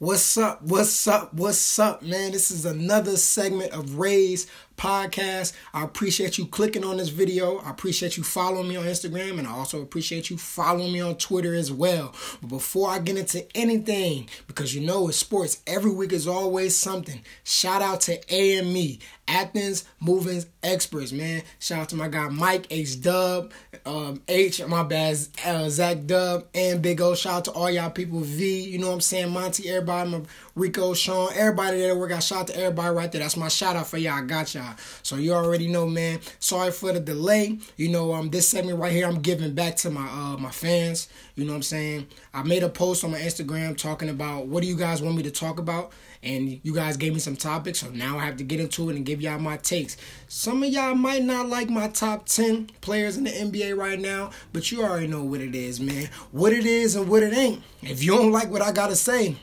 What's up? What's up? What's up, man? This is another segment of Rae's podcast. I appreciate you clicking on this video. I appreciate you following me on Instagram and I also appreciate you following me on Twitter as well. But before I get into anything, because you know it's sports, every week is always something. Shout out to AME, Athens Moving Experts, man. Shout out to my guy Mike H Dub, um, H, my bad, uh, Zach Dub, and Big O. Shout out to all y'all people, V, you know what I'm saying, Monty, everybody, Rico, Sean, everybody that work out. Shout out to everybody right there. That's my shout out for y'all. I got y'all. So you already know, man. Sorry for the delay. You know, um, this segment right here, I'm giving back to my uh my fans. You know what I'm saying? I made a post on my Instagram talking about what do you guys want me to talk about, and you guys gave me some topics. So now I have to get into it and give y'all my takes. Some of y'all might not like my top ten players in the NBA right now, but you already know what it is, man. What it is and what it ain't. If you don't like what I gotta say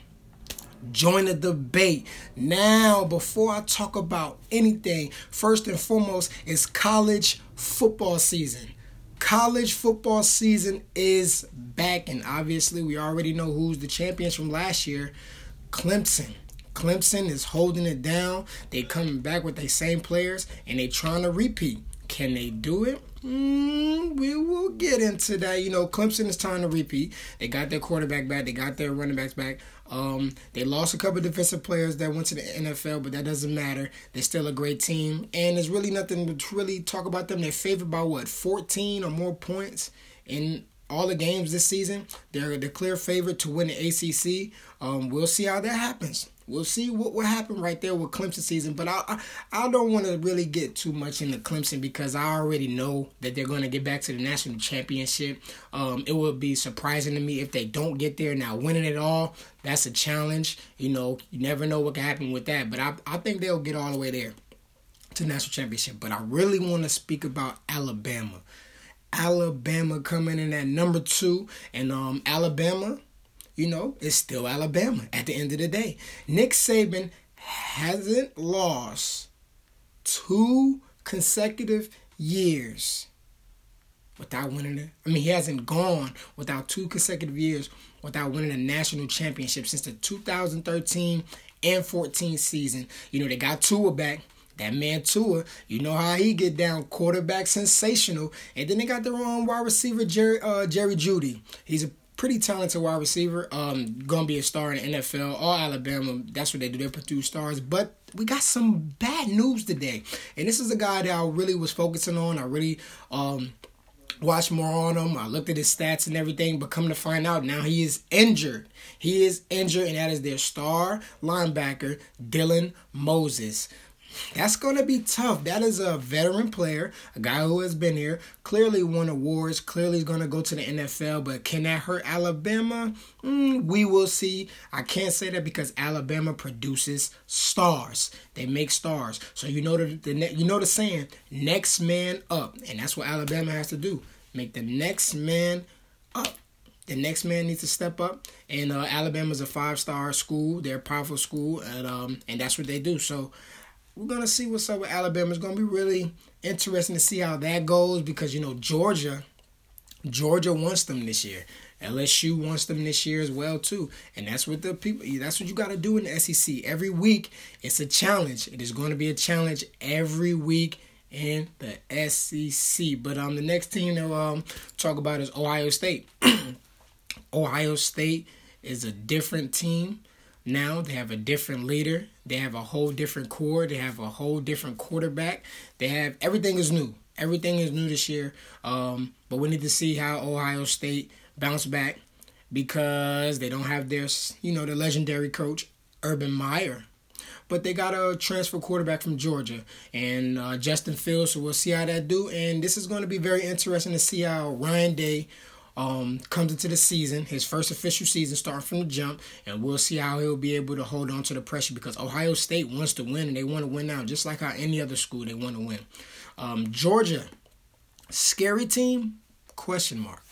Join the debate. Now, before I talk about anything, first and foremost is college football season. College football season is back, and obviously, we already know who's the champions from last year Clemson. Clemson is holding it down. They coming back with the same players, and they trying to repeat. Can they do it? Mm, we will get into that. You know, Clemson is trying to repeat. They got their quarterback back. They got their running backs back. Um, they lost a couple defensive players that went to the NFL, but that doesn't matter. They're still a great team, and there's really nothing to really talk about them. They're favored by what 14 or more points in all the games this season. They're the clear favorite to win the ACC. Um, we'll see how that happens. We'll see what will happen right there with Clemson season. But I I, I don't want to really get too much into Clemson because I already know that they're going to get back to the national championship. Um, it would be surprising to me if they don't get there. Now winning it all, that's a challenge. You know, you never know what can happen with that. But I I think they'll get all the way there to national championship. But I really want to speak about Alabama. Alabama coming in at number two, and um, Alabama you know, it's still Alabama at the end of the day. Nick Saban hasn't lost two consecutive years without winning. I mean, he hasn't gone without two consecutive years without winning a national championship since the 2013 and 14 season. You know, they got Tua back. That man Tua, you know how he get down, quarterback sensational, and then they got their own wide receiver Jerry uh, Jerry Jeudy. He's a pretty talented wide receiver. Um, gonna be a star in the NFL or Alabama. That's what they do. They produce stars. But we got some bad news today, and this is a guy that I really was focusing on. I really um watched more on him. I looked at his stats and everything, but come to find out now he is injured. He is injured, and that is their star linebacker, Dylan Moses. That's going to be tough. That is a veteran player, a guy who has been here, clearly won awards, clearly is going to go to the NFL, but can that hurt Alabama? Mm, we will see. I can't say that because Alabama produces stars. They make stars. So you know the, the you know the saying, next man up, and that's what Alabama has to do. Make the next man up. The next man needs to step up, and uh, Alabama's a five-star school. They're a powerful school, and um, and that's what they do. So we're gonna see what's up with Alabama. It's gonna be really interesting to see how that goes because you know Georgia, Georgia wants them this year. LSU wants them this year as well too, and that's what the people. That's what you got to do in the SEC. Every week, it's a challenge. It is going to be a challenge every week in the SEC. But um, the next team to um talk about is Ohio State. Ohio State is a different team now. They have a different leader. They have a whole different core. They have a whole different quarterback. They have everything is new. Everything is new this year. Um, but we need to see how Ohio State bounce back because they don't have their, you know, the legendary coach Urban Meyer. But they got a transfer quarterback from Georgia and uh, Justin Fields. So we'll see how that do. And this is going to be very interesting to see how Ryan Day um, comes into the season, his first official season, starting from the jump, and we'll see how he'll be able to hold on to the pressure because Ohio State wants to win and they want to win now, just like how any other school they want to win. Um, Georgia, scary team? Question mark.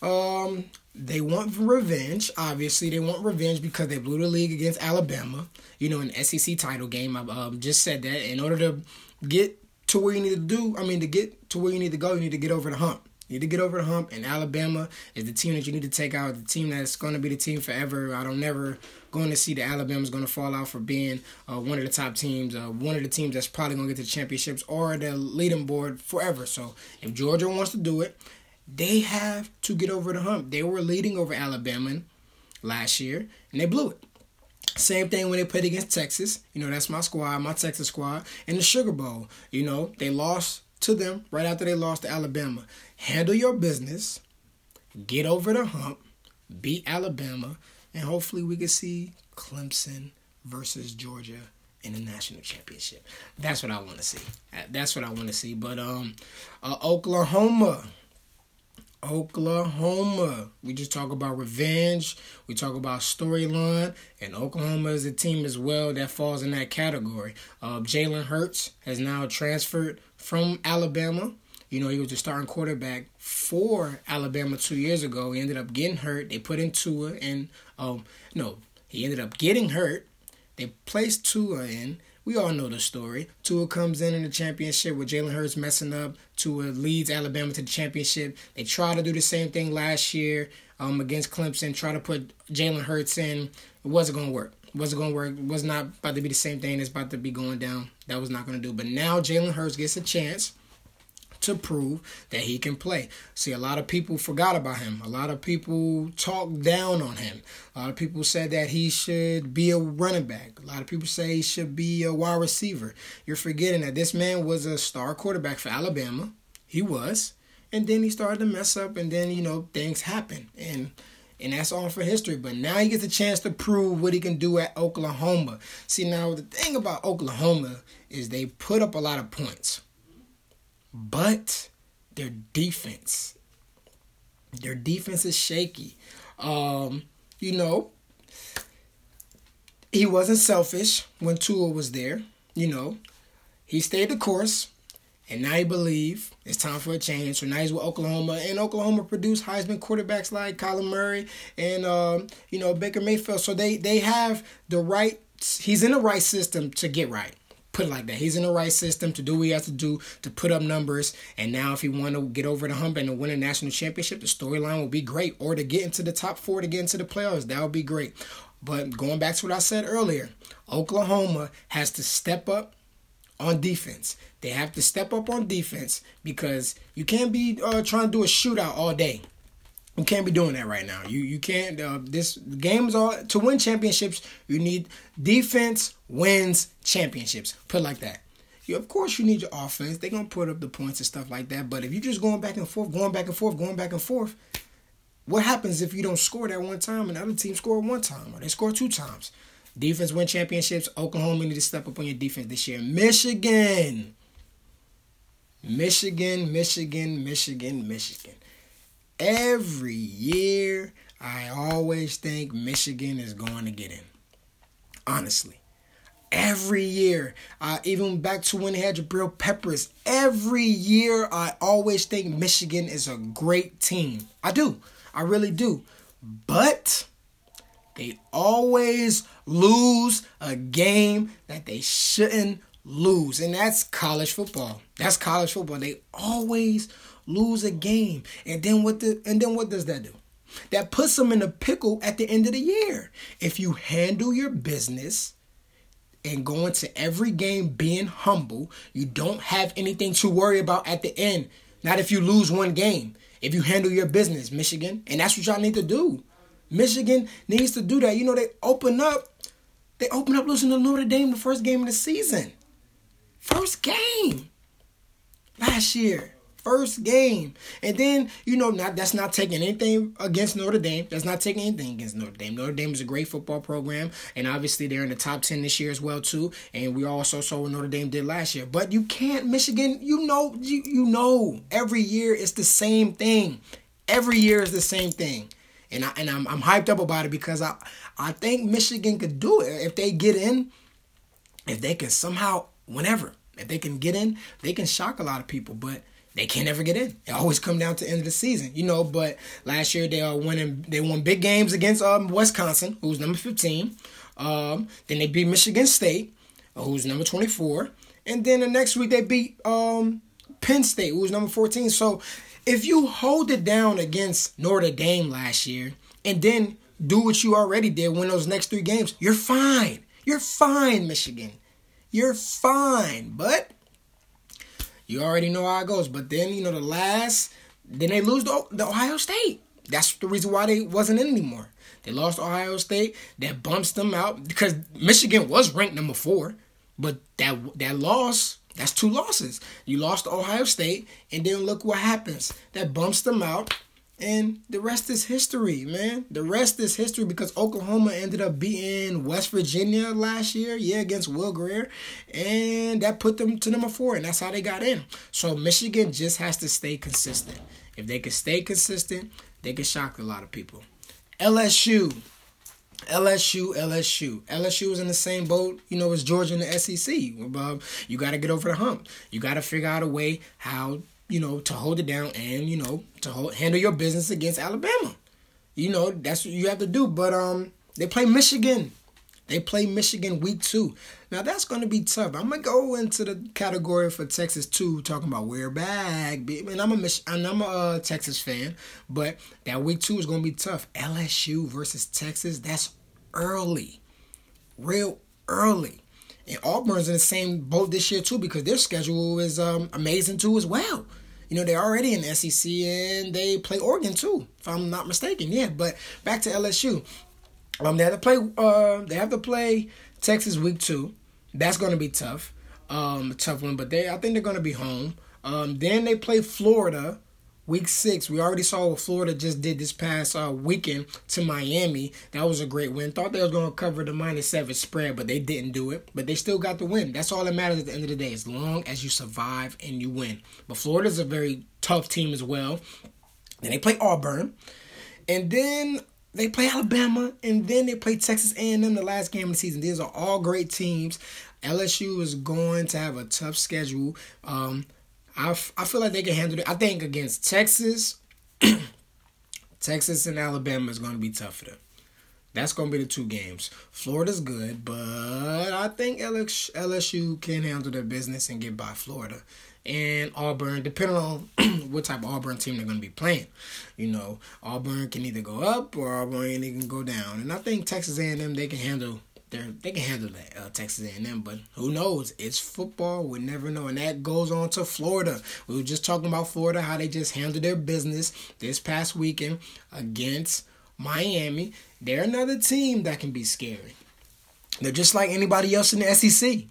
Um, they want revenge. Obviously, they want revenge because they blew the league against Alabama. You know, an SEC title game. I um, just said that in order to get to where you need to do, I mean, to get to where you need to go, you need to get over the hump. You need to get over the hump, and Alabama is the team that you need to take out. The team that's going to be the team forever. I don't never going to see that Alabama's going to fall out for being uh, one of the top teams, uh, one of the teams that's probably going to get to the championships or the leading board forever. So if Georgia wants to do it, they have to get over the hump. They were leading over Alabama last year, and they blew it. Same thing when they played against Texas. You know, that's my squad, my Texas squad. In the Sugar Bowl, you know, they lost to them right after they lost to Alabama. Handle your business, get over the hump, beat Alabama, and hopefully we can see Clemson versus Georgia in the national championship. That's what I want to see. That's what I want to see. But um, uh, Oklahoma Oklahoma. We just talk about revenge. We talk about storyline, and Oklahoma is a team as well that falls in that category. Uh, Jalen Hurts has now transferred from Alabama. You know, he was the starting quarterback for Alabama two years ago. He ended up getting hurt. They put in Tua, and um, no, he ended up getting hurt. They placed Tua in, we all know the story. Tua comes in in the championship with Jalen Hurts messing up. Tua leads Alabama to the championship. They try to do the same thing last year um, against Clemson. Try to put Jalen Hurts in. It wasn't going to work. Wasn't going to work. Was not about to be the same thing. It's about to be going down. That was not going to do. But now Jalen Hurts gets a chance to prove that he can play. See, a lot of people forgot about him. A lot of people talked down on him. A lot of people said that he should be a running back. A lot of people say he should be a wide receiver. You're forgetting that this man was a star quarterback for Alabama. He was. And then he started to mess up, and then, you know, things happen. And and that's all for history. But now he gets a chance to prove what he can do at Oklahoma. See, now the thing about Oklahoma is they put up a lot of points. But their defense, their defense is shaky. Um, you know, he wasn't selfish when Tua was there. You know, he stayed the course, and now he believe it's time for a change. So now he's with Oklahoma, and Oklahoma produced Heisman quarterbacks like Kyler Murray and um, you know Baker Mayfield. So they they have the right. He's in the right system to get right put it like that. He's in the right system to do what he has to do to put up numbers. And now, if he want to get over the hump and to win a national championship, the storyline will be great. Or to get into the top four to get into the playoffs, that would be great. But going back to what I said earlier, Oklahoma has to step up on defense. They have to step up on defense because you can't be uh, trying to do a shootout all day. You can't be doing that right now. You you can't. Uh, this game's all to win championships. You need defense wins championships. Put like that. You, of course, you need your offense. They're gonna put up the points and stuff like that. But if you're just going back and forth, going back and forth, going back and forth, what happens if you don't score that one time and the other team score one time or they score two times? Defense win championships. Oklahoma need to step up on your defense this year. Michigan. Michigan, Michigan, Michigan, Michigan. Every year, I always think Michigan is going to get in. Honestly. Every year, uh, even back to when they had Jabril Peppers, every year I always think Michigan is a great team. I do. I really do. But they always lose a game that they shouldn't lose. And that's college football. That's college football. They always lose a game. And then what the and then what does that do? That puts them in a pickle at the end of the year. If you handle your business and go into every game being humble, you don't have anything to worry about at the end. Not if you lose one game. If you handle your business, Michigan, and that's what y'all need to do. Michigan needs to do that. You know, they open up, they open up losing to Notre Dame the first game of the season. First game last year first game. And then, you know, not that's not taking anything against Notre Dame. That's not taking anything against Notre Dame. Notre Dame is a great football program, and obviously they're in the top ten this year as well too. And we also saw what Notre Dame did last year. But you can't Michigan. You know, you you know, every year it's the same thing. Every year is the same thing. And I and I'm I'm hyped up about it because I I think Michigan could do it if they get in. If they can somehow, whenever, if they can get in, they can shock a lot of people. But they can't ever get in. It always come down to the end of the season, you know. But last year they are winning. They won big games against um, Wisconsin, who's number fifteen. Um, then they beat Michigan State, who's number twenty four, and then the next week they beat um, Penn State, who's number fourteen. So if you hold it down against Notre Dame last year and then do what you already did, win those next three games, you're fine. You're fine, Michigan. You're fine. But you already know how it goes. But then, you know, the last, then they lose the, Ohio State. That's the reason why they wasn't in anymore. They lost Ohio State. That bumps them out because Michigan was ranked number four. But that that loss, that's two losses. You lost Ohio State, and then look what happens. That bumps them out. And the rest is history, man. The rest is history because Oklahoma ended up beating West Virginia last year, yeah, against Will Grier. And that put them to number four, and that's how they got in. So Michigan just has to stay consistent. If they can stay consistent, they can shock a lot of people. LSU. LSU, LSU. LSU is in the same boat, you know, as Georgia in the SEC. you got to get over the hump. You got to figure out a way how you know, to hold it down and, you know, to hold, handle your business against Alabama. You know, that's what you have to do. But um they play Michigan. They play Michigan week two. Now that's gonna be tough. I'm gonna go into the category for Texas two, talking about we're back. And I'm a Mich- and I'm a uh, Texas fan, but that week two is gonna be tough. LSU versus Texas. That's early, real early. And Auburn's in the same boat this year too because their schedule is um, amazing too as well. You know, they're already in the SEC and they play Oregon too, if I'm not mistaken. Yeah, but back to LSU. Um, they have to play. Uh, they have to play Texas week two. That's going to be tough. Um, a tough one, but they I think they're going to be home. Um, then they play Florida Week six, we already saw what Florida just did this past uh, weekend to Miami. That was a great win. Thought they was going to cover the minus seven spread, but they didn't do it. But they still got the win. That's all that matters at the end of the day, as long as you survive and you win. But Florida's a very tough team as well. Then they play Auburn, and then they play Alabama, and then they play Texas A&M the last game of the season. These are all great teams. LSU is going to have a tough schedule. Um, I, I feel like they can handle it. I think against Texas, Texas and Alabama is going to be tough for them. That's going to be the two games. Florida's good, but I think LSU can handle their business and get by Florida. And Auburn, depending on what type of Auburn team they're going to be playing. You know, Auburn can either go up or Auburn can go down. And I think Texas A&M, they can handle they they can handle that uh, Texas A&M, but who knows? It's football. We never know, and that goes on to Florida. We were just talking about Florida, how they just handled their business this past weekend against Miami. They're another team that can be scary. They're just like anybody else in the SEC.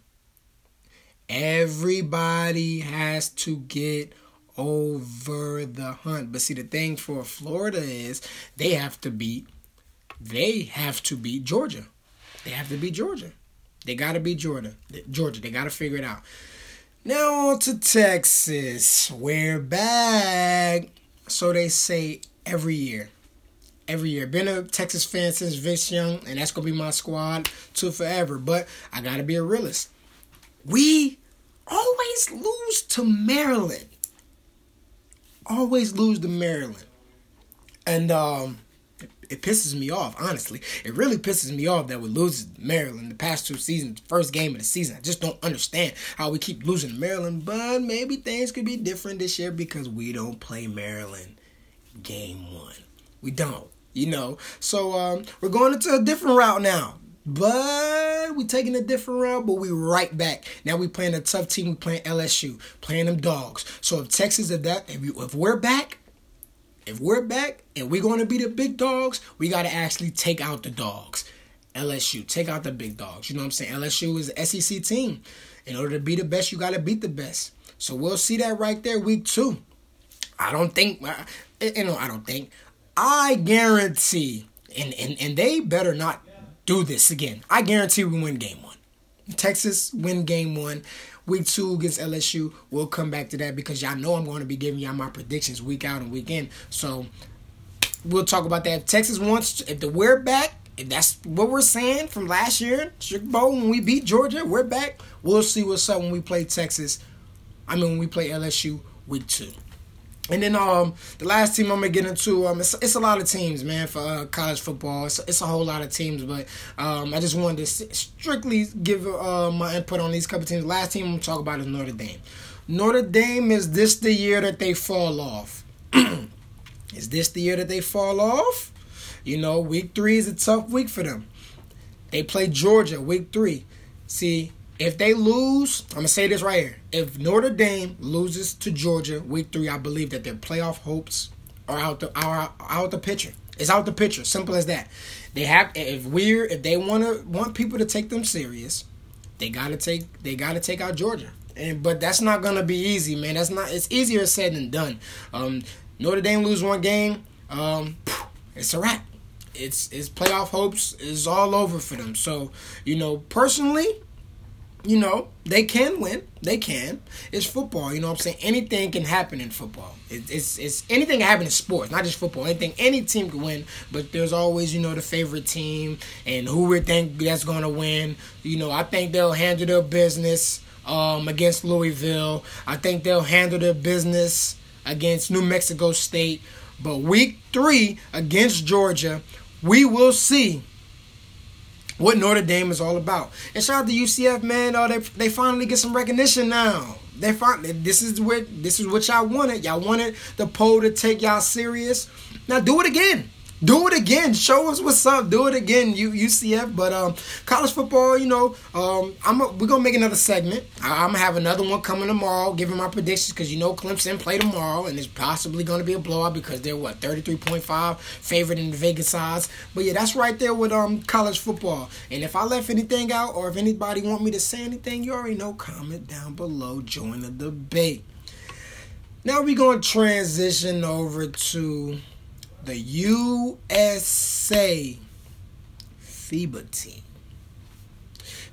Everybody has to get over the hunt. But see, the thing for Florida is they have to beat. They have to beat Georgia. They have to be Georgia. They got to be Georgia. Georgia. They got to figure it out. Now on to Texas. We're back. So they say every year. Every year. Been a Texas fan since Vince Young, and that's gonna be my squad to forever. But I gotta be a realist. We always lose to Maryland. Always lose to Maryland. And um it pisses me off, honestly. It really pisses me off that we lose Maryland the past two seasons, first game of the season. I just don't understand how we keep losing Maryland, but maybe things could be different this year because we don't play Maryland game one. We don't, you know. So um, we're going into a different route now. But we're taking a different route, but we right back. Now we playing a tough team. We playing LSU, playing them dogs. So if Texas if that, if, if we're back, if we're back and we're going to be the big dogs, we got to actually take out the dogs. LSU, take out the big dogs. You know what I'm saying? LSU is an SEC team. In order to be the best, you got to beat the best. So we'll see that right there, week two. I don't think, you know, eh, eh, I don't think, I guarantee, and, and, and they better not do this again. I guarantee we win game one. Texas win game one. Week two against LSU, we'll come back to that because y'all know I'm going to be giving y'all my predictions week out and week in. So we'll talk about that. If Texas wants, if the we're back, if that's what we're saying from last year, Sugar Bowl when we beat Georgia, we're back. We'll see what's up when we play Texas. I mean, when we play LSU week two. And then um the last team I'm gonna get into um it's, it's a lot of teams man for uh, college football it's, it's a whole lot of teams but um I just wanted to strictly give uh, my input on these couple teams. Last team I'm gonna talk about is Notre Dame. Notre Dame is this the year that they fall off. is this the year that they fall off? You know, week three is a tough week for them. They play Georgia week three. See, if they lose, I'm gonna say this right here. If Notre Dame loses to Georgia week three, I believe that their playoff hopes are out the are out the picture. It's out the picture. Simple as that. They have if we're if they wanna want people to take them serious, they gotta take they gotta take out Georgia. And but that's not gonna be easy, man. That's not it's easier said than done. Um, Notre Dame lose one game, um, it's a wrap. It's it's playoff hopes is all over for them. So, you know, personally, you know, they can win. They can. It's football. You know what I'm saying? Anything can happen in football. It, it's it's anything can happen in sports, not just football. Anything, any team can win. But there's always, you know, the favorite team and who we think that's going to win. You know, I think they'll handle their business um, against Louisville. I think they'll handle their business against New Mexico State. But week three against Georgia, we will see what Notre Dame is all about. And shout out to UCF, man. Oh, they they finally get some recognition now. They finally this is what this is what y'all wanted. Y'all wanted the poll to take y'all serious. Now do it again do it again. Show us what's up. Do it again, UCF. But um, college football, you know, um, I'm a, we're gonna make another segment. I, am gonna have another one coming tomorrow, giving my predictions because you know Clemson play tomorrow, and it's possibly gonna be a blowout because they're what 33.5 favorite in the Vegas odds. But yeah, that's right there with um college football. And if I left anything out, or if anybody want me to say anything, you already know. Comment down below. Join the debate. Now we're gonna transition over to the USA FIBA team.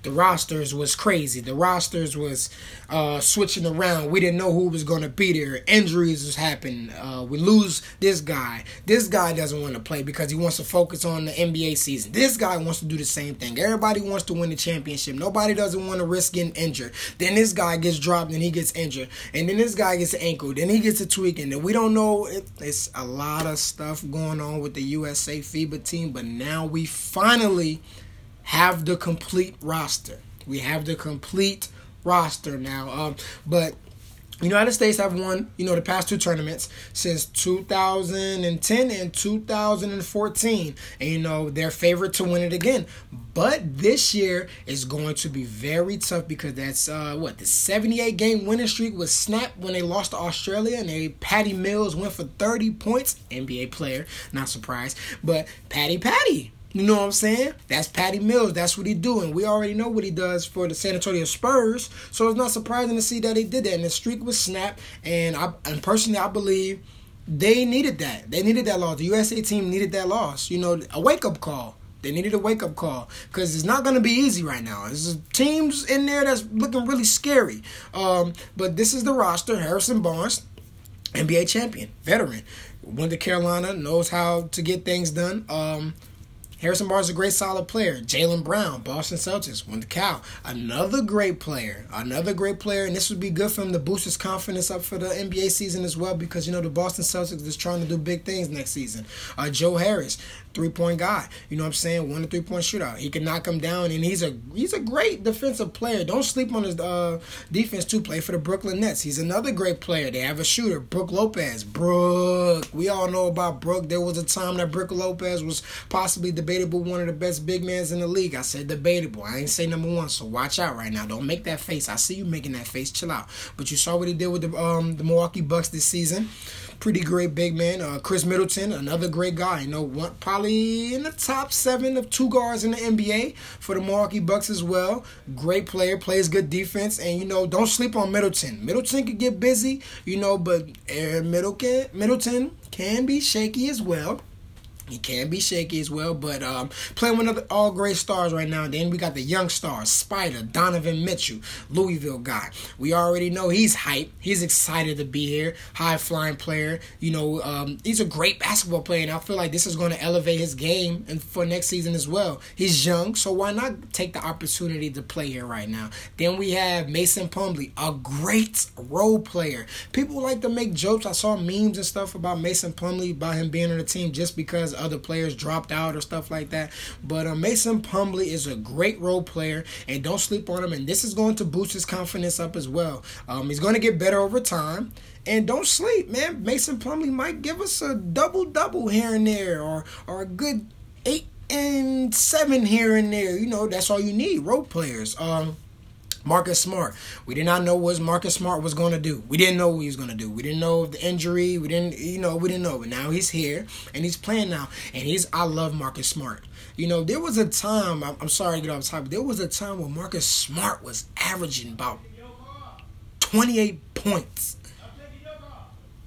The rosters was crazy. The rosters was uh, switching around. We didn't know who was going to be there. Injuries was happening. Uh, we lose this guy. This guy doesn't want to play because he wants to focus on the NBA season. This guy wants to do the same thing. Everybody wants to win the championship. Nobody doesn't want to risk getting injured. Then this guy gets dropped and he gets injured. And then this guy gets an ankle. Then he gets a tweak. And then we don't know. It, it's a lot of stuff going on with the USA FIBA team. But now we finally have the complete roster. We have the complete roster now. Um, but United States have won, you know, the past two tournaments since 2010 and 2014. And, you know, they're favorite to win it again. But this year is going to be very tough because that's, uh, what, the 78 game winning streak was snapped when they lost to Australia and they, Patty Mills went for 30 points. NBA player, not surprised. But Patty Patty you know what I'm saying? That's Patty Mills. That's what he doing. We already know what he does for the San Antonio Spurs. So it's not surprising to see that he did that. And the streak was snapped. And I and personally I believe they needed that. They needed that loss. The USA team needed that loss. You know, a wake up call. They needed a wake up call because it's not going to be easy right now. There's teams in there that's looking really scary. Um, but this is the roster: Harrison Barnes, NBA champion, veteran, went to Carolina, knows how to get things done. Um, Harrison Barnes is a great solid player. Jaylen Brown, Boston Celtics, won the Cal. Another great player. Another great player. And this would be good for him to boost his confidence up for the NBA season as well because, you know, the Boston Celtics is trying to do big things next season. Uh, Joe Harris, three point guy. You know what I'm saying? One to three point shootout. He can knock him down, and he's a he's a great defensive player. Don't sleep on his uh, defense to play for the Brooklyn Nets. He's another great player. They have a shooter, Brook Lopez. Brook. We all know about Brook. There was a time that Brook Lopez was possibly debated debatable one of the best big men in the league. I said debatable. I ain't say number one, so watch out right now. Don't make that face. I see you making that face. Chill out. But you saw what he did with the um the Milwaukee Bucks this season. Pretty great big man. Uh, Khris Middleton, another great guy. You know, one, probably in the top seven of two guards in the NBA for the Milwaukee Bucks as well. Great player, plays good defense, and you know, don't sleep on Middleton. Middleton could get busy, you know, but Middleton Middleton can be shaky as well. He can be shaky as well, but um, playing with all great stars right now. Then we got the young stars, Spider, Donovan Mitchell, Louisville guy. We already know he's hype. He's excited to be here. High flying player. You know, um, he's a great basketball player, and I feel like this is going to elevate his game and for next season as well. He's young, so why not take the opportunity to play here right now? Then we have Mason Plumlee, a great role player. People like to make jokes. I saw memes and stuff about Mason Plumlee, about him being on the team just because because other players dropped out or stuff like that. But uh, Mason Plumlee is a great role player, and don't sleep on him. And this is going to boost his confidence up as well. Um, he's going to get better over time. And don't sleep, man. Mason Plumlee might give us a double double here and there, or or a good eight and seven here and there. You know, that's all you need. Role players. Um, Marcus Smart. We did not know what Marcus Smart was going to do. We didn't know what he was going to do. We didn't know the injury. We didn't, you know, we didn't know. But now he's here and he's playing now. And he's, I love Marcus Smart. You know, there was a time, I'm, I'm sorry to get off topic, there was a time when Marcus Smart was averaging about 28 points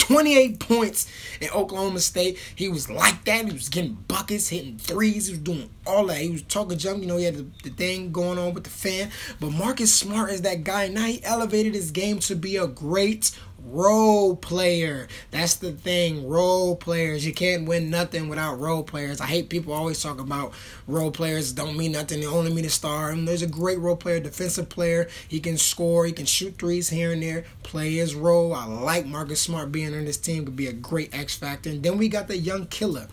28 points in Oklahoma State. He was like that. He was getting buckets, hitting threes. He was doing all that. He was talking jump. You know, he had the, the thing going on with the fan. But Marcus Smart is that guy. Now he elevated his game to be a great role player. That's the thing. Role players. You can't win nothing without role players. I hate people always talk about role players don't mean nothing. They only mean a star. And there's a great role player, defensive player. He can score. He can shoot threes here and there. Play his role. I like Marcus Smart being on this team. Could be a great X factor. And then we got the young killer.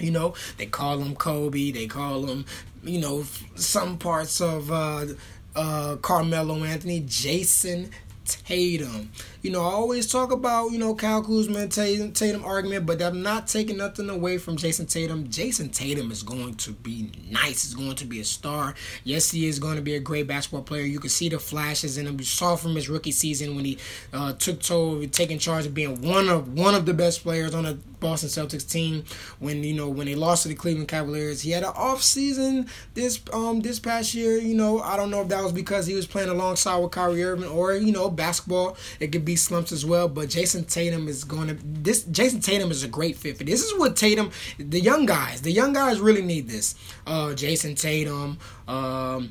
You know, they call him Kobe. They call him, you know, some parts of uh, uh, Carmelo Anthony, Jayson Tatum. You know, I always talk about, you know, Kyle Kuzma and Tatum, Tatum argument, but I'm not taking nothing away from Jayson Tatum. Jayson Tatum is going to be nice. He's going to be a star. Yes, he is going to be a great basketball player. You can see the flashes in him. You saw from his rookie season when he uh, took toe, taking charge of being one of one of the best players on the Boston Celtics team. When you know when they lost to the Cleveland Cavaliers, he had an off season this um this past year. You know, I don't know if that was because he was playing alongside with Kyrie Irving or you know basketball. It could be slumps as well. But Jayson Tatum is going to this. Jayson Tatum is a great fit for this. Is what Tatum, the young guys, the young guys really need this. Uh, Jayson Tatum. Um,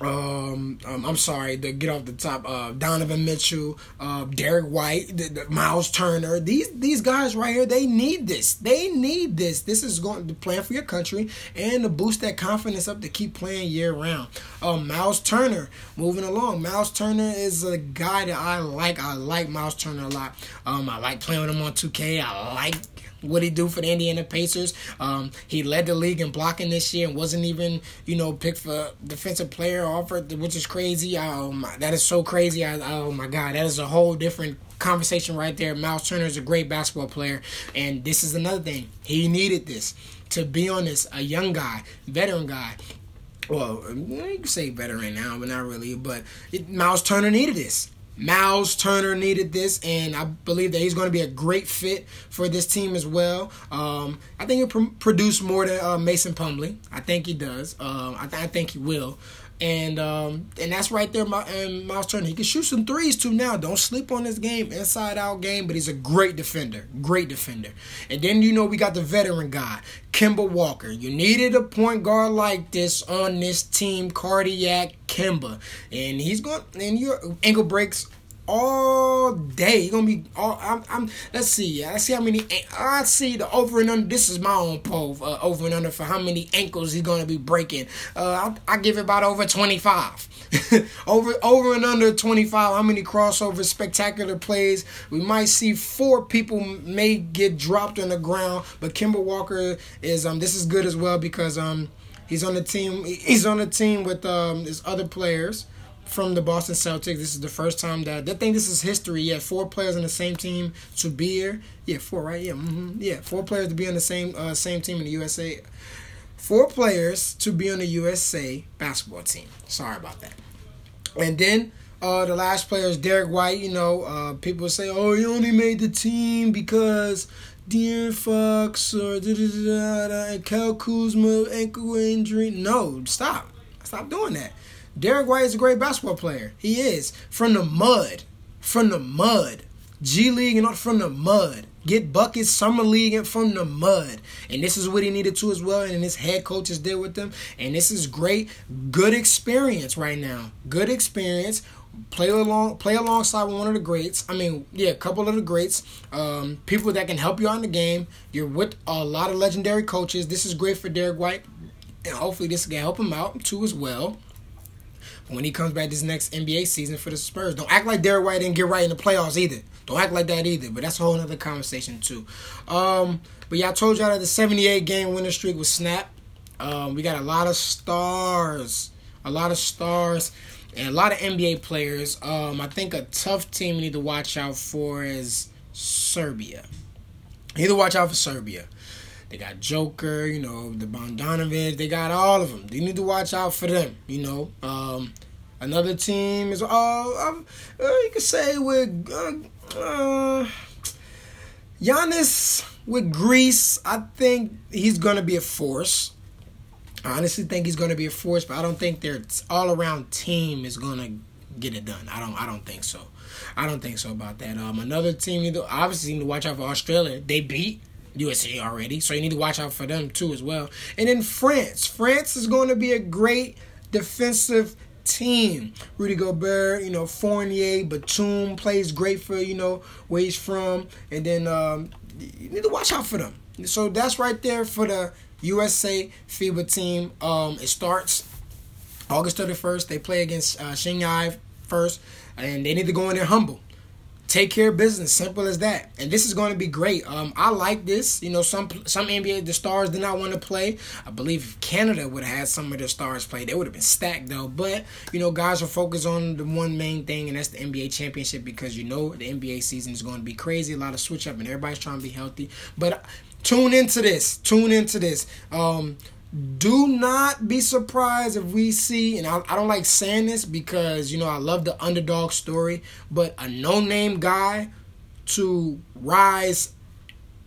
um, um, I'm sorry to get off the top. Uh, Donovan Mitchell, uh, Derrick White, the, the Miles Turner. These these guys right here, they need this. They need this. This is going to plan for your country and to boost that confidence up to keep playing year round. Um, Miles Turner, moving along. Miles Turner is a guy that I like. I like Miles Turner a lot. Um, I like playing with him on 2K. I like what he do for the Indiana Pacers. Um, he led the league in blocking this year and wasn't even, you know, picked for defensive player offered, which is crazy. My, that is so crazy. I, oh my God, that is a whole different conversation right there. Miles Turner is a great basketball player, and this is another thing. He needed this to be on this, a young guy, veteran guy. Well, you can say veteran now, but not really. But it, Miles Turner needed this. Miles Turner needed this, and I believe that he's going to be a great fit for this team as well. Um, I think he'll pr- produce more than uh, Mason Plumlee. I think he does. Um, I, th- I, think he will and um, and that's right there. My and Miles Turner, he can shoot some threes too. Now, don't sleep on this game, inside out game. But he's a great defender, great defender. And then you know we got the veteran guy, Kemba Walker. You needed a point guard like this on this team, cardiac Kemba, and he's going. And your ankle breaks all day. You're gonna be all. I'm. I'm let's see. Let's see how many. I see the over and under. This is my own poll. Uh, over and under for how many ankles he's gonna be breaking. Uh, I, I give it about over twenty five. over over and under 25 how many crossover spectacular plays we might see four people may get dropped on the ground but Kemba Walker is um this is good as well because um he's on the team he's on the team with um his other players from the Boston Celtics. This is the first time that they think this is history. Yeah, four players on the same team to be here. Yeah, four, right? Yeah, mm-hmm. yeah, four players to be on the same uh, same team in the USA. Four players to be on the USA basketball team. Sorry about that. And then uh, the last player is Derrick White. You know, uh, people say, "Oh, he only made the team because." De'Aaron Fox or da da da da, and Cal Kuzma ankle injury. No, stop, stop doing that. Derrick White is a great basketball player. He is from the mud, from the mud, G League and not from the mud. Get buckets, summer league, and from the mud. And this is what he needed to as well. And his head coaches did with him. And this is great, good experience right now. Good experience. Play along, play alongside one of the greats. I mean, yeah, a couple of the greats. Um, people that can help you out in the game. You're with a lot of legendary coaches. This is great for Derrick White, and hopefully this can help him out too as well when he comes back this next NBA season for the Spurs. Don't act like Derrick White didn't get right in the playoffs either. Don't act like that either. But that's a whole other conversation too. Um, But yeah, I told y'all that the 78 game winning streak was snapped. Um, we got a lot of stars, a lot of stars, and a lot of NBA players. Um, I think a tough team we need to watch out for is Serbia. You need to watch out for Serbia. They got Joker, you know, the Bogdanovic. They got all of them. You need to watch out for them. You know, um, another team is um, uh you could say with uh, uh, Giannis with Greece. I think he's gonna be a force. I honestly think he's going to be a force, but I don't think their all around team is going to get it done. I don't. I don't think so. I don't think so about that. Um, another team you obviously need to watch out for Australia. They beat USA already, so you need to watch out for them too as well. And then France. France is going to be a great defensive team. Rudy Gobert, you know, Fournier, Batum plays great for you know where he's from, and then um, you need to watch out for them. So that's right there for the USA FIBA team. Um, it starts August 31st. They play against uh, Shanghai first, and they need to go in there humble. Take care of business, simple as that. And this is going to be great. Um, I like this. You know, some some NBA the stars did not want to play. I believe Canada would have had some of their stars play, they would have been stacked though. But you know, guys are focused on the one main thing, and that's the NBA championship because you know the NBA season is going to be crazy. A lot of switch up, and everybody's trying to be healthy. But tune into this. Tune into this. Um, do not be surprised if we see, and I, I, don't like saying this because, you know, I love the underdog story, but a no name guy to rise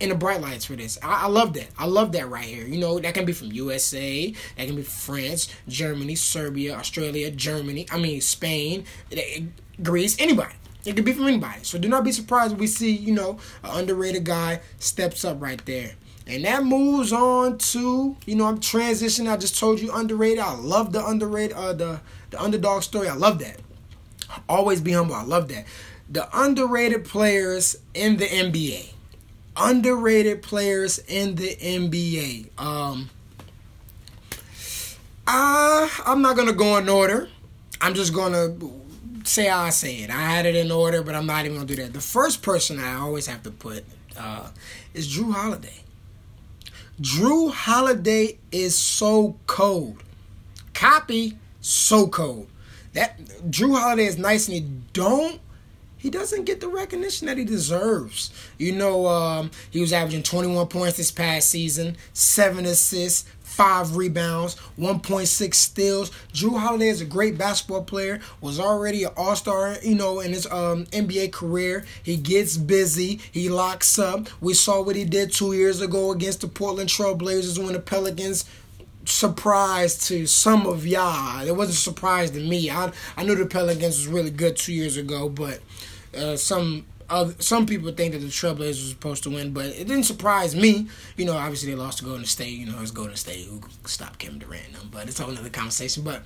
in the bright lights for this. I, I, love that. I love that right here. You know, that can be from USA, that can be France, Germany, Serbia, Australia, Germany, I mean, Spain, eh, Greece, anybody. It could be from anybody. So do not be surprised if we see, you know, an underrated guy steps up right there. And that moves on to, you know, I'm transitioning. I just told you underrated. I love the underrated, uh, the the underdog story. I love that. Always be humble. I love that. The underrated players in the NBA. Underrated players in the NBA. Um, I I'm not gonna go in order. I'm just gonna say how I say it. I had it in order, but I'm not even gonna do that. The first person I always have to put uh, is Jrue Holiday. Jrue Holiday is so cold. Copy, so cold. That Jrue Holiday is nice and he don't he doesn't get the recognition that he deserves. You know, um, he was averaging 21 points this past season, seven assists, five rebounds, 1.6 steals. Jrue Holiday is a great basketball player, was already an all star, you know, in his um, NBA career. He gets busy, he locks up. We saw what he did two years ago against the Portland Trailblazers when the Pelicans surprise to some of y'all. It wasn't a surprise to me. I I knew the Pelicans was really good two years ago, but uh, some other, some people think that the Trailblazers were supposed to win, but it didn't surprise me. You know, obviously they lost to Golden State. You know, it's Golden State who stopped Kevin Durant. But it's a whole another conversation. But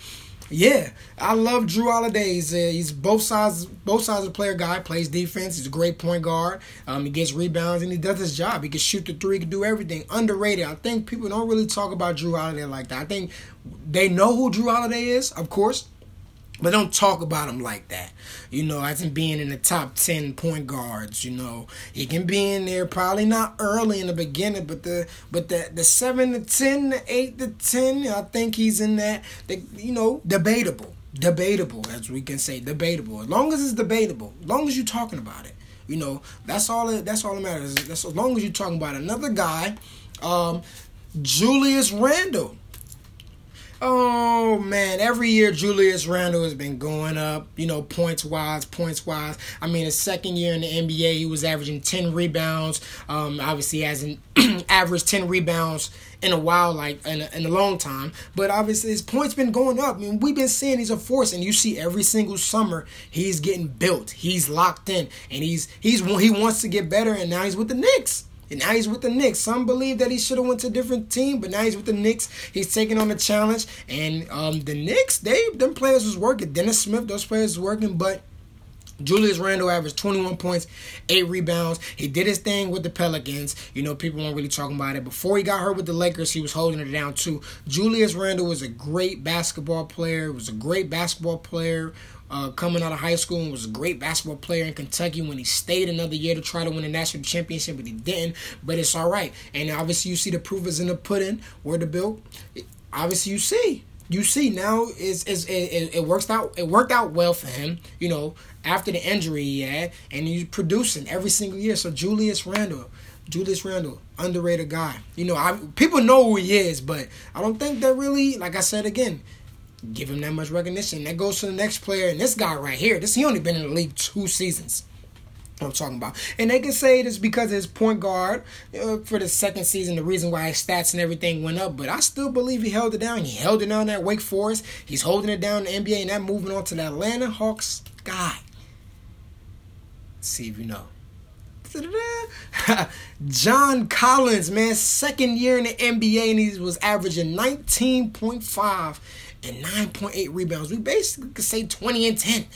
yeah, I love Jrue Holiday. He's, uh, he's both sides, both sides of the player guy. Plays defense. He's a great point guard. Um, he gets rebounds and he does his job. He can shoot the three. He can do everything. Underrated. I think people don't really talk about Jrue Holiday like that. I think they know who Jrue Holiday is, of course but don't talk about him like that. You know, as in being in the top 10 point guards, you know. He can be in there probably not early in the beginning, but the but the the 7 to 10, the 8 to 10, I think he's in that the, you know, debatable. Debatable, as we can say, debatable. As long as it's debatable, as long as you're talking about it. You know, that's all it, that's all that matters. That's as long as you're talking about another guy, um, Julius Randle Oh man, every year Julius Randle has been going up, you know, points wise, points wise. I mean, his second year in the NBA, he was averaging 10 rebounds. Um, obviously, hasn't averaged 10 rebounds in a while, like in a, in a long time. But obviously, his points been going up. I mean, we've been seeing he's a force, and you see every single summer he's getting built, he's locked in, and he's he's he wants to get better, and now he's with the Knicks. And now he's with the Knicks. Some believe that he should have went to a different team, but now he's with the Knicks. He's taking on the challenge, and um, the Knicks, they them players was working. Dennis Smith, those players was working, but Julius Randle averaged 21 points, 8 rebounds. He did his thing with the Pelicans. You know, people weren't really talking about it. Before he got hurt with the Lakers, he was holding it down too. Julius Randle was a great basketball player, was a great basketball player uh, coming out of high school and was a great basketball player in Kentucky when he stayed another year to try to win a national championship, but he didn't. But it's all right. And obviously, you see the proof is in the pudding. Where the bill, obviously, you see you see now is it, it, works out it worked out well for him you know after the injury he had and he's producing every single year so julius randle julius randle underrated guy you know I, people know who he is but i don't think that really like i said again give him that much recognition that goes to the next player and this guy right here this he only been in the league two seasons I'm talking about. And they can say it's because his point guard uh, for the second season, the reason why his stats and everything went up. But I still believe he held it down. He held it down at Wake Forest. He's holding it down in the NBA and that moving on to the Atlanta Hawks guy. Let's see if you know. John Collins, man, second year in the NBA, and he was averaging 19.5 and 9.8 rebounds. We basically could say 20 and 10.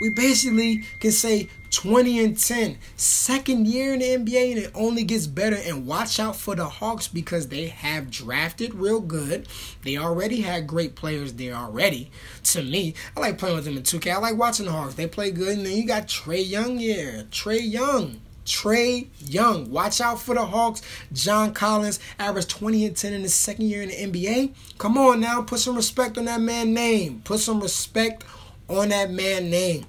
We basically can say 20 and 10. Second year in the NBA, and it only gets better. And watch out for the Hawks because they have drafted real good. They already had great players there already. To me, I like playing with them in 2K. I like watching the Hawks. They play good. And then you got Trae Young here. Trae Young. Trae Young. Watch out for the Hawks. John Collins averaged 20 and 10 in his second year in the NBA. Come on now, put some respect on that man name. Put some respect on that man name.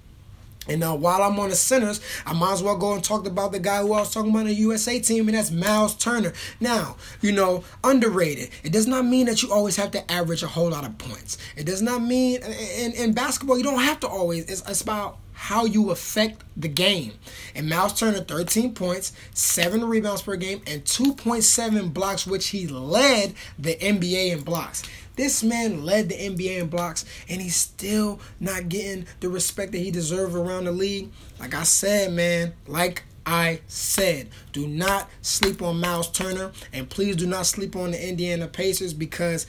And uh, while I'm on the centers, I might as well go and talk about the guy who I was talking about the USA team, and that's Miles Turner. Now, you know, underrated. It does not mean that you always have to average a whole lot of points. It does not mean in, in basketball you don't have to always. It's, it's about how you affect the game. And Miles Turner, 13 points, 7 rebounds per game, and 2.7 blocks, which he led the NBA in blocks. This man led the NBA in blocks, and he's still not getting the respect that he deserves around the league. Like I said, man, like I said, do not sleep on Miles Turner, and please do not sleep on the Indiana Pacers because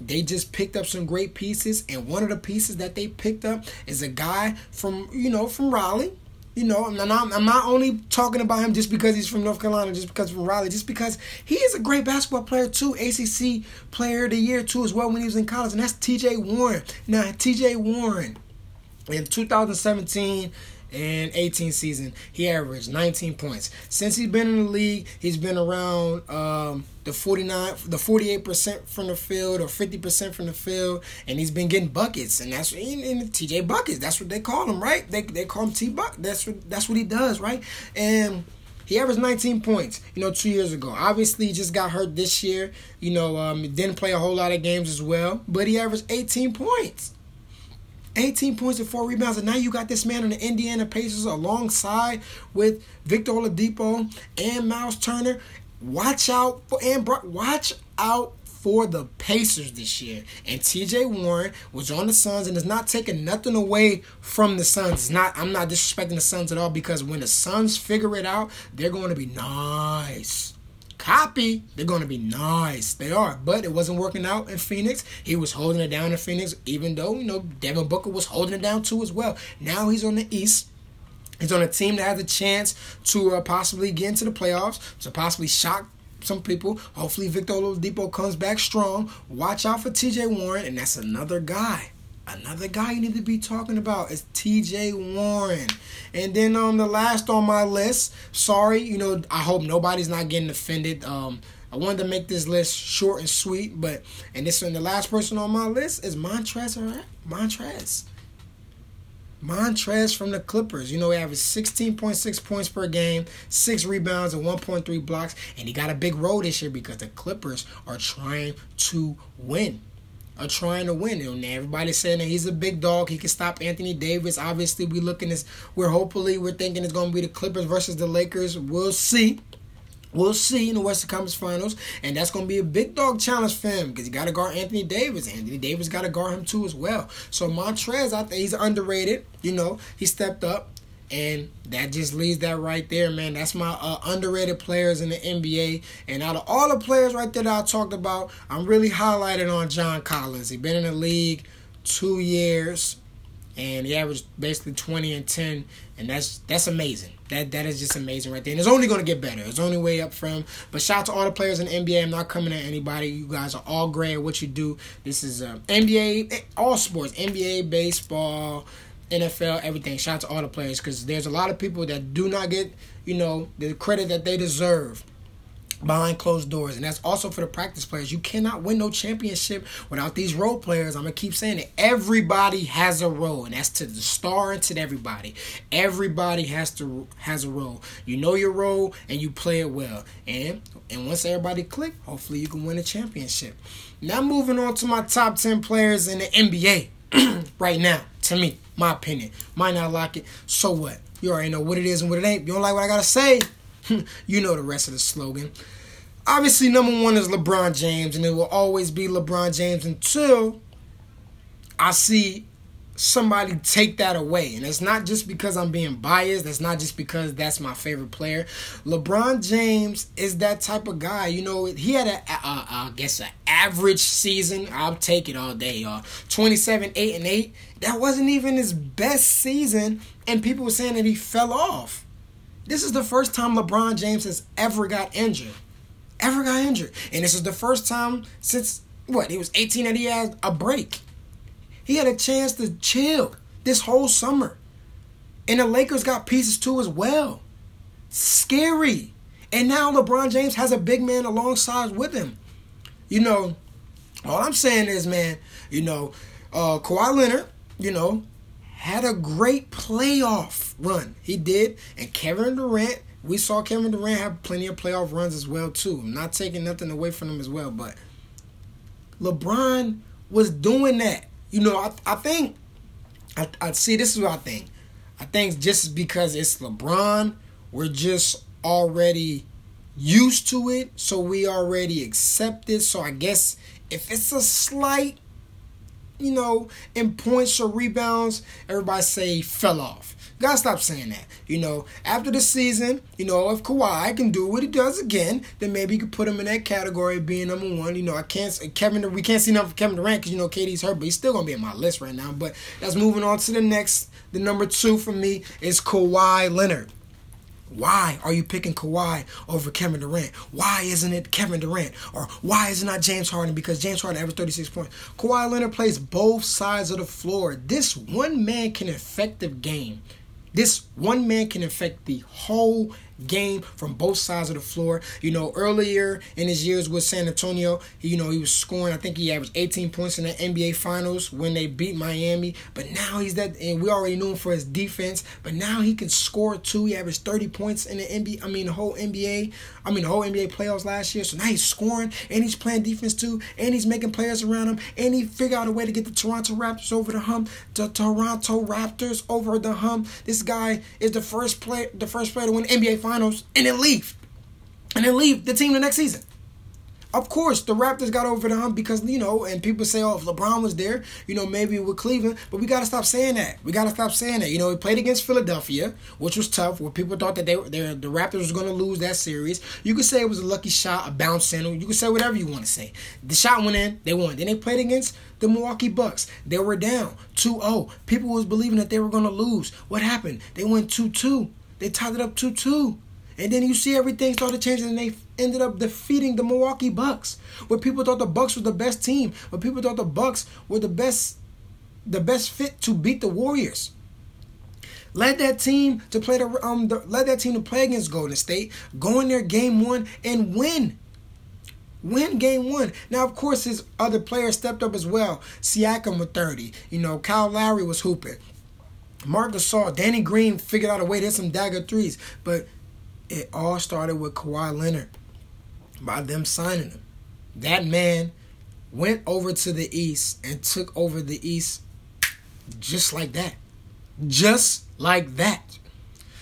they just picked up some great pieces, and one of the pieces that they picked up is a guy from you know from Raleigh you know, I'm not, I'm not only talking about him just because he's from North Carolina, just because from Raleigh, just because he is a great basketball player too, ACC Player of the Year too as well when he was in college, and that's T.J. Warren. Now, T.J. Warren in 2017 and 18 season, he averaged 19 points. Since he's been in the league, he's been around um, the 49, the 48 percent from the field or 50 percent from the field, and he's been getting buckets, and that's in, TJ buckets. That's what they call him, right? They they call him T buck. That's what that's what he does, right? And he averaged 19 points, you know, two years ago. Obviously, just got hurt this year. You know, um, didn't play a whole lot of games as well, but he averaged 18 points. 18 points and four rebounds, and now you got this man on the Indiana Pacers alongside with Victor Oladipo and Miles Turner. Watch out for and watch out for the Pacers this year. And TJ Warren was on the Suns and is not taking nothing away from the Suns. Not I'm not disrespecting the Suns at all because when the Suns figure it out, they're going to be nice copy, they're going to be nice. They are. But it wasn't working out in Phoenix. He was holding it down in Phoenix, even though, you know, Devin Booker was holding it down too as well. Now he's on the East. He's on a team that has a chance to uh, possibly get into the playoffs, to possibly shock some people. Hopefully, Victor Oladipo comes back strong. Watch out for TJ Warren, and that's another guy Another guy you need to be talking about is TJ Warren. And then um the last on my list, sorry, you know, I hope nobody's not getting offended. Um I wanted to make this list short and sweet, but and this and the last person on my list is Montrezl Montrez. Montrez from the Clippers. You know, he averaged 16.6 points per game, six rebounds, and 1.3 blocks. And he got a big role this year because the Clippers are trying to win are trying to win. And everybody's saying that he's a big dog. He can stop Anthony Davis. Obviously, we looking as we're hopefully we're thinking it's going to be the Clippers versus the Lakers. We'll see. We'll see in the Western Conference Finals, and that's going to be a big dog challenge for him because he got to guard Anthony Davis. Anthony Davis got to guard him too as well. So Montrez, I think he's underrated. You know, he stepped up. And that just leaves that right there, man. That's my uh, underrated players in the NBA. And out of all the players right there that I talked about, I'm really highlighting on John Collins. He's been in the league two years. and he averaged basically 20 and 10, and that's that's amazing. That that is just amazing right there. And it's only going to get better. It's only way up from. But shout out to all the players in the NBA. I'm not coming at anybody. You guys are all great at what you do. This is uh, NBA, all sports, NBA, baseball. NFL, everything. Shout out to all the players because there's a lot of people that do not get, you know, the credit that they deserve behind closed doors. And that's also for the practice players. You cannot win no championship without these role players. I'm going to keep saying it. Everybody has a role, and that's to the star and to everybody. Everybody has to has a role. You know your role and you play it well. And and once everybody click, hopefully you can win a championship. Now moving on to my top 10 players in the NBA right now, to me, my opinion. Might not like it. So what? You already know what it is and what it ain't. You don't like what I got to say? you know the rest of the slogan. Obviously, number one is LeBron James, and it will always be LeBron James until I see somebody take that away. And it's not just because I'm being biased. That's not just because that's my favorite player. LeBron James is that type of guy. You know, he had a, a, a I guess, an average season. I'll take it all day, y'all. 27, 8, and 8. That wasn't even his best season. And people were saying that he fell off. This is the first time LeBron James has ever got injured. Ever got injured. And this is the first time since, what, he was 18 that he had a break. He had a chance to chill this whole summer. And the Lakers got pieces too as well. Scary. And now LeBron James has a big man alongside with him. You know, all I'm saying is, man, you know, uh, Kawhi Leonard, you know, had a great playoff run. He did. And Kevin Durant, we saw Kevin Durant have plenty of playoff runs as well too. I'm not taking nothing away from him as well, but LeBron was doing that. You know, I, I think I, I see this is what I think. I think just because it's LeBron, we're just already used to it, so we already accept it. So I guess if it's a slight you know, in points or rebounds, everybody say fell off. Gotta stop saying that. You know, after the season, you know, if Kawhi can do what he does again, then maybe you could put him in that category of being number one. You know, I can't Kevin. We can't see enough of Kevin Durant because you know KD's hurt, but he's still gonna be in my list right now. But that's moving on to the next. The number two for me is Kawhi Leonard. Why are you picking Kawhi over Kevin Durant? Why isn't it Kevin Durant? Or why is it not James Harden? Because James Harden averaged 36 points. Kawhi Leonard plays both sides of the floor. This one man can affect the game. This one man can affect the whole game from both sides of the floor. You know, earlier in his years with San Antonio, you know, he was scoring, I think he averaged 18 points in the NBA Finals when they beat Miami. But now he's that, and we already knew him for his defense, but now he can score too. He averaged 30 points in the NBA, I mean, the whole NBA, I mean, the whole NBA playoffs last year. So now he's scoring, and he's playing defense too, and he's making players around him, and he figured out a way to get the Toronto Raptors over the hump. The Toronto Raptors over the hump. This guy is the first player, the first player to win NBA Finals and then leave. And then leave the team the next season. Of course, the Raptors got over the hump because, you know, and people say, oh, if LeBron was there, you know, maybe with Cleveland. But we got to stop saying that. We got to stop saying that. You know, he played against Philadelphia, which was tough, where people thought that they, they the Raptors was going to lose that series. You could say it was a lucky shot, a bounce in. You could say whatever you want to say. The shot went in, they won. Then they played against the Milwaukee Bucks. They were down 2-0. People was believing that they were going to lose. What happened? They went 2-2. They tied it up 2-2. And then you see everything started changing and they ended up defeating the Milwaukee Bucks. Where people thought the Bucks were the best team, where people thought the Bucks were the best the best fit to beat the Warriors. Led that team to play the um the, led that team to play against Golden State, go in there game one and win. Win game one. Now, of course, his other players stepped up as well. Siakam with 30. You know, Kyle Lowry was hooping. Marc Gasol, Danny Green figured out a way to hit some dagger threes. But it all started with Kawhi Leonard by them signing him. That man went over to the East and took over the East just like that. Just like that.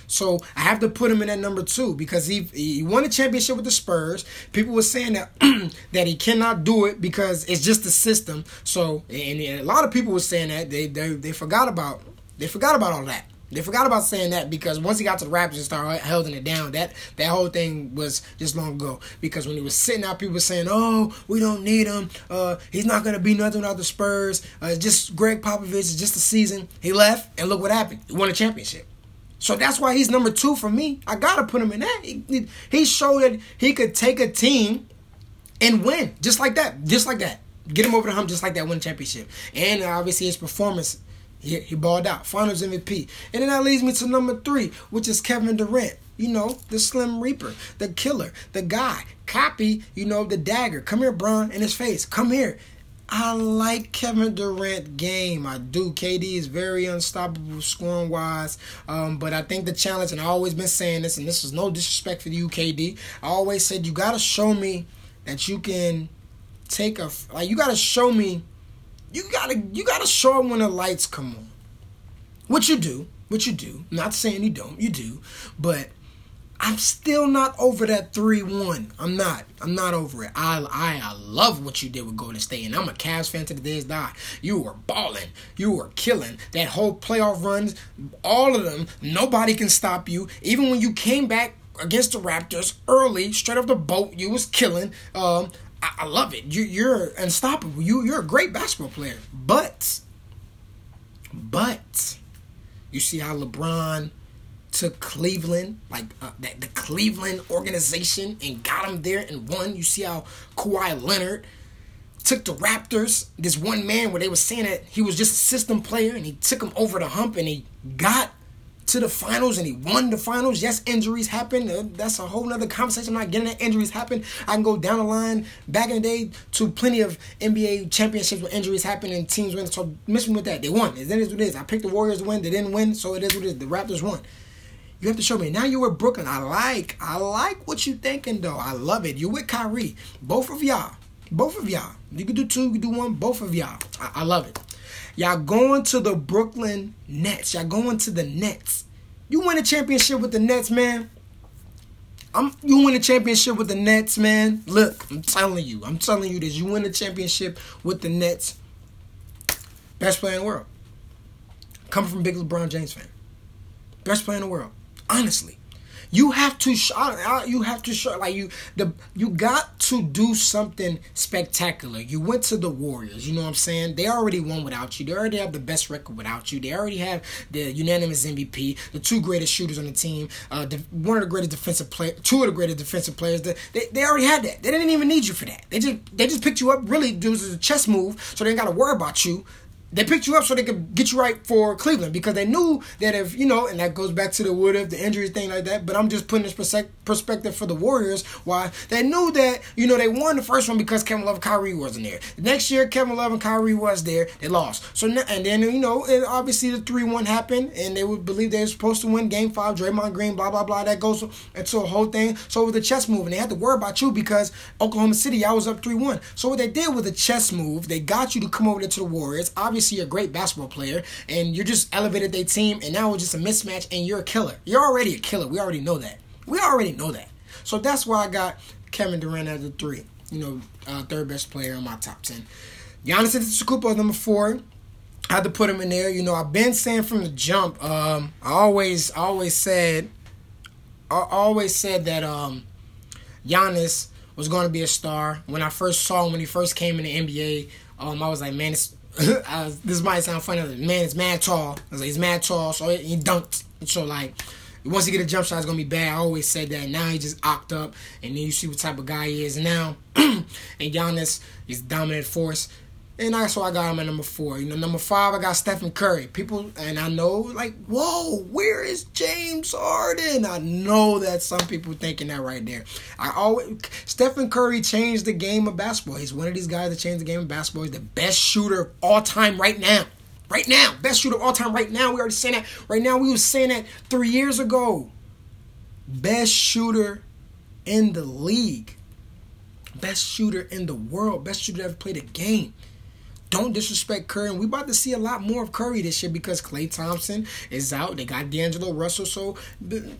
So I have to put him in at number two because he he won a championship with the Spurs. People were saying that that he cannot do it because it's just the system. So and a lot of people were saying that they they, they forgot about they forgot about all that. They forgot about saying that because once he got to the Raptors and started holding it down, that that whole thing was just long ago. Because when he was sitting out, people were saying, "Oh, we don't need him. Uh, he's not gonna be nothing without the Spurs. Uh, just Gregg Popovich. Just a season." He left, and look what happened. He won a championship. So that's why he's number two for me. I gotta put him in that. He, he showed that he could take a team and win just like that, just like that. Get him over the hump just like that, win championship. And obviously his performance he, he balled out. Finals MVP. And then that leads me to number three, which is Kevin Durant. You know, the Slim Reaper, the killer, the guy. Copy, you know, the dagger. Come here, Bron, in his face. Come here. I like Kevin Durant game. I do. KD is very unstoppable scoring wise. Um, but I think the challenge, and I've always been saying this, and this is no disrespect for you, KD. I always said you gotta show me that you can take a like you gotta show me you gotta you gotta show them when the lights come on. What you do, what you do. Not saying you don't, you do, but I'm still not over that three one. I'm not. I'm not over it. I, I I love what you did with Golden State, and I'm a Cavs fan to the day die. You were balling. You were killing that whole playoff runs. All of them. Nobody can stop you. Even when you came back against the Raptors early, straight off the boat, you was killing. Um, I, I love it. You, you're unstoppable. You, you're a great basketball player. But, but, you see how LeBron took Cleveland, like uh, the, the Cleveland organization, and got them there and won. You see how Kawhi Leonard took the Raptors, this one man where they were saying that he was just a system player, and he took them over the hump, and he got to the finals and he won the finals. Yes, injuries happen. Uh, that's a whole nother conversation. I'm not getting that injuries happen. I can go down the line back in the day to plenty of NBA championships where injuries happen and teams win. So miss me with that. They won. It is what it is. I picked the Warriors to win. They didn't win, so it is what it is. The Raptors won. You have to show me. Now you're with Brooklyn. I like, I like what you're thinking though. I love it. You're with Kyrie. Both of y'all. Both of y'all. You can do two, you can do one. Both of y'all. I, I love it. Y'all going to the Brooklyn Nets. Y'all going to the Nets. You win a championship with the Nets, man. I'm you win a championship with the Nets, man. Look, I'm telling you, I'm telling you this. You win a championship with the Nets. Best player in the world. Coming from big LeBron James fan. Best player in the world. Honestly. You have to show. You have to show. Like you, the you got to do something spectacular. You went to the Warriors. You know what I'm saying? They already won without you. They already have the best record without you. They already have the unanimous MVP, the two greatest shooters on the team, uh, the, one of the greatest defensive player, two of the greatest defensive players. The, they, they already had that. They didn't even need you for that. They just they just picked you up. Really, it was a chess move, so they ain't got to worry about you they picked you up so they could get you right for Cleveland because they knew that if you know, and that goes back to the would if the injury thing like that. But I'm just putting this perspective for the Warriors. Why they knew that you know they won the first one because Kevin Love and Kyrie wasn't there. The next year Kevin Love and Kyrie was there. They lost. So and then you know, obviously the three one happened, and they would believe they were supposed to win Game Five. Draymond Green, blah blah blah. That goes into a whole thing. So it was a chess move, and they had to worry about you because Oklahoma City, I was up three one. So what they did with a chess move, they got you to come over there to the Warriors. Obviously, a great basketball player, and you just elevated their team, and now it's just a mismatch, and you're a killer. You're already a killer. We already know that. We already know that. So that's why I got Kevin Durant as the three. You know, uh, third best player in my top ten. Giannis Antetokounmpo number four. I had to put him in there. You know, I've been saying from the jump. Um, I always, always said, I always said that um, Giannis was going to be a star. When I first saw him when he first came in the NBA, um, I was like, man, it's was, this might sound funny. Man, it's mad tall. I was like, he's mad tall, so he dunked. So like, once he get a jump shot, it's gonna be bad. I always said that. Now he just ocked up, and then you see what type of guy he is now. and Giannis is dominant force. And that's why I got him at number four. You know, number five, I got Stephen Curry. People, and I know, like, whoa, where is James Harden? I know that some people thinking that right there. I always, Stephen Curry changed the game of basketball. He's one of these guys that changed the game of basketball. He's the best shooter of all time right now. Right now, best shooter of all time right now. We already saying that. Right now, we was saying that three years ago. Best shooter in the league. Best shooter in the world. Best shooter ever played a game. Don't disrespect Curry. And we about to see a lot more of Curry this year because Klay Thompson is out. They got D'Angelo Russell. So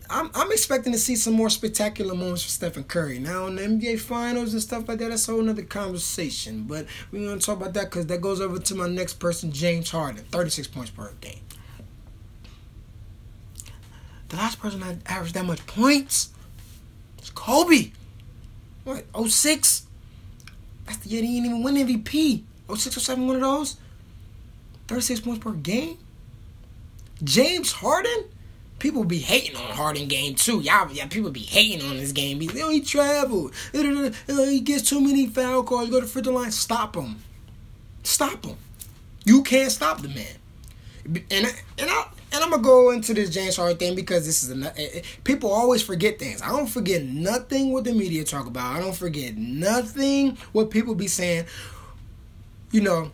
I'm, I'm expecting to see some more spectacular moments for Stephen Curry. Now in the NBA Finals and stuff like that, that's a whole other conversation. But we're going to talk about that because that goes over to my next person, James Harden. 36 points per game. The last person that averaged that much points was Kobe. What, 06? That's the year he didn't even win MVP. 06 or 07, one of those? 36 points per game? James Harden? People be hating on Harden game too. Y'all, yeah, people be hating on this game. Oh, he traveled. He gets too many foul calls. Go to free throw line. Stop him. Stop him. You can't stop the man. And and I and I'm gonna go into this James Harden thing because this is a eh, eh, people always forget things. I don't forget nothing what the media talk about. I don't forget nothing what people be saying. You know,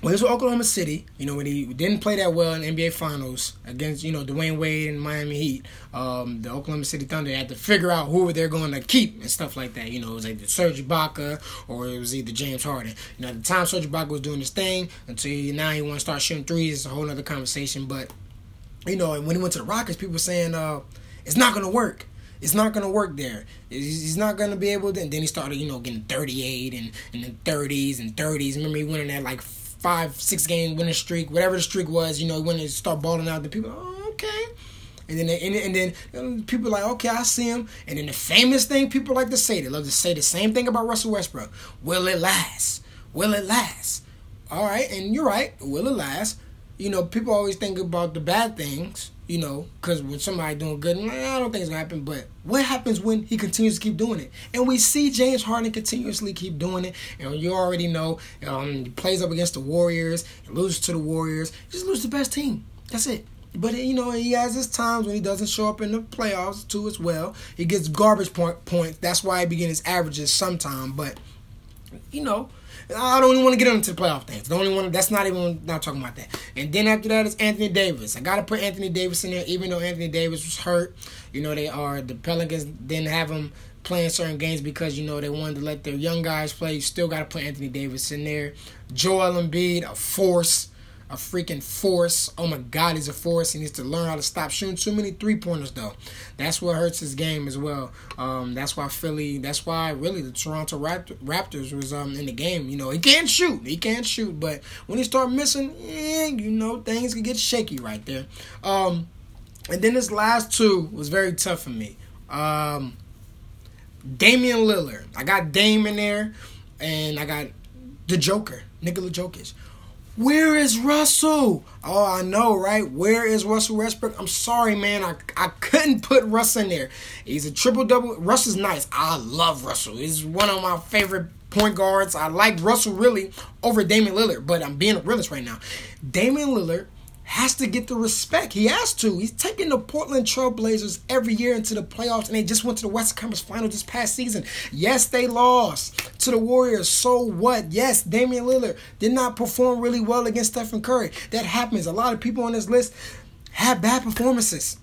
when he was Oklahoma City, you know, when he didn't play that well in NBA Finals against, you know, Dwyane Wade and Miami Heat, um, the Oklahoma City Thunder had to figure out who they're going to keep and stuff like that. You know, it was the Serge Ibaka or it was either James Harden. You know, at the time Serge Ibaka was doing his thing until now he want to start shooting threes. It's a whole other conversation. But, you know, and when he went to the Rockets, people were saying uh, it's not going to work it's not gonna work there. He's not gonna be able to. And then he started, you know, getting 38 and and then 30s and 30s. Remember, he went in that like five, six game winning streak, whatever the streak was, you know, when they start balling out, the people, oh, okay. And then, and, and then um, people like, okay, I see him. And then the famous thing people like to say, they love to say the same thing about Russell Westbrook. Will it last? Will it last? All right, and you're right. Will it last? You know, people always think about the bad things you know, because when somebody doing good, I don't think it's gonna happen. But what happens when he continues to keep doing it? And we see James Harden continuously keep doing it. And you already know, um, he plays up against the Warriors, loses to the Warriors, just loses the best team. That's it. But you know, he has his times when he doesn't show up in the playoffs too as well. He gets garbage point points. That's why he begins his averages sometime. But you know, I don't even want to get into the playoff things. Don't even want that's not even not talking about that. And then after that is Anthony Davis. I gotta put Anthony Davis in there, even though Anthony Davis was hurt. You know they are the Pelicans didn't have him playing certain games because you know they wanted to let their young guys play. You still gotta put Anthony Davis in there. Joel Embiid, a force a freaking force. Oh my God, he's a force. He needs to learn how to stop shooting too many three pointers, though. That's what hurts his game as well. Um, that's why Philly. That's why really the Toronto Raptors was um in the game. You know, he can't shoot. He can't shoot, but when he start missing, yeah, you know, things can get shaky right there. Um, and then this last two was very tough for me. Um, Damian Lillard. I got Dame in there, and I got the Joker, Nikola Jokic. Where is Russell? Oh, I know, right? Where is Russell Westbrook? I'm sorry, man. I, I couldn't put Russ in there. He's a triple double. Russ is nice. I love Russell. He's one of my favorite point guards. I like Russell really over Damian Lillard, but I'm being a realist right now. Damian Lillard has to get the respect. He has to. He's taking the Portland Trailblazers every year into the playoffs, and they just went to the Western Conference Final this past season. Yes, they lost to the Warriors. So what? Yes, Damian Lillard did not perform really well against Stephen Curry. That happens. A lot of people on this list have bad performances.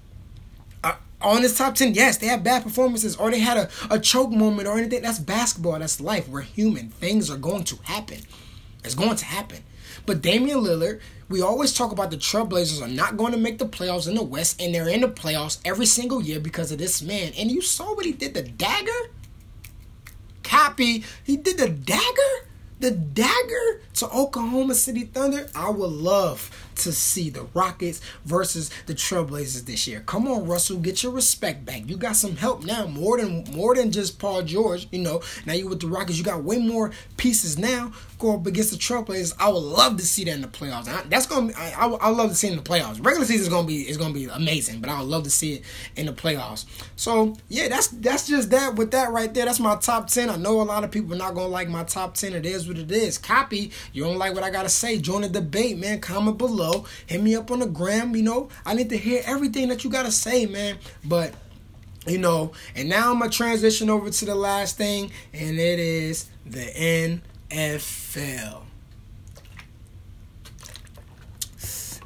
Uh, on this top 10, yes, they have bad performances or they had a, a choke moment or anything. That's basketball. That's life. We're human. Things are going to happen. It's going to happen. But Damian Lillard, we always talk about the Trailblazers are not going to make the playoffs in the West, and they're in the playoffs every single year because of this man. And you saw what he did the dagger? Copy. He did the dagger? The dagger to Oklahoma City Thunder? I would love to see the Rockets versus the Trailblazers this year. Come on, Russell, get your respect back. You got some help now, more than more than just Paul George. You know, now you with the Rockets, you got way more pieces now. Go up against the Trailblazers. I would love to see that in the playoffs. that's gonna be. I, I, I love to see in the playoffs. Regular season is gonna be is gonna be amazing, but I would love to see it in the playoffs. So yeah, that's that's just that with that right there. That's my top ten. I know a lot of people are not gonna like my top ten. It is what it is. Copy. You don't like what I gotta say? Join the debate, man. Comment below below. Hit me up on the gram. You know, I need to hear everything that you gotta say, man. But you know, and now I'm gonna transition over to the last thing, and it is the NFL.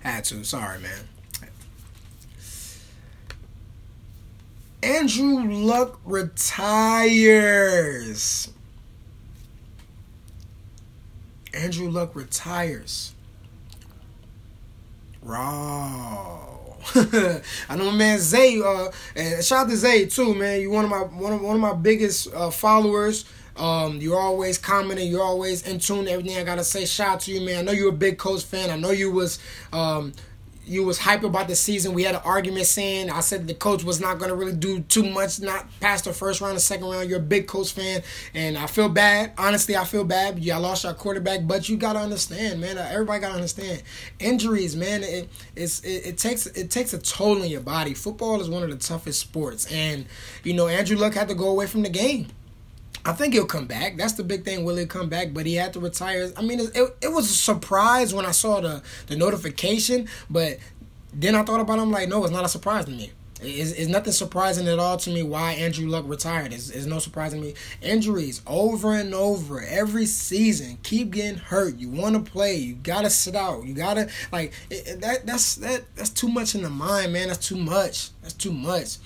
Had to, sorry, man. Andrew Luck retires. Andrew Luck retires. Raw. I know my man Zay, uh, and shout out to Zay too, man. You one of my one of one of my biggest uh, followers. Um, you're always commenting, you're always in tune to everything I gotta say. Shout out to you, man. I know you're a big Colts fan. I know you was um, you was hype about the season. We had an argument saying I said the Colts was not going to really do too much, not past the first round, the second round. You're a big Colts fan, and I feel bad. Honestly, I feel bad. Y'all lost your quarterback, but you got to understand, man. Uh, everybody got to understand injuries, man. It it, it, takes it takes a toll on your body. Football is one of the toughest sports, and you know Andrew Luck had to go away from the game. I think he'll come back. That's the big thing. Will he come back? But he had to retire. I mean, it, it, was a surprise when I saw the, the notification, but then I thought about it. I'm like, no, it's not a surprise to me. It's, it's nothing surprising at all to me why Andrew Luck retired. It's, it's no surprise to me. Injuries over and over every season. Keep getting hurt. You want to play. You gotta sit out. You gotta like it, that. That's that. That's too much in the mind, man. That's too much. That's too much.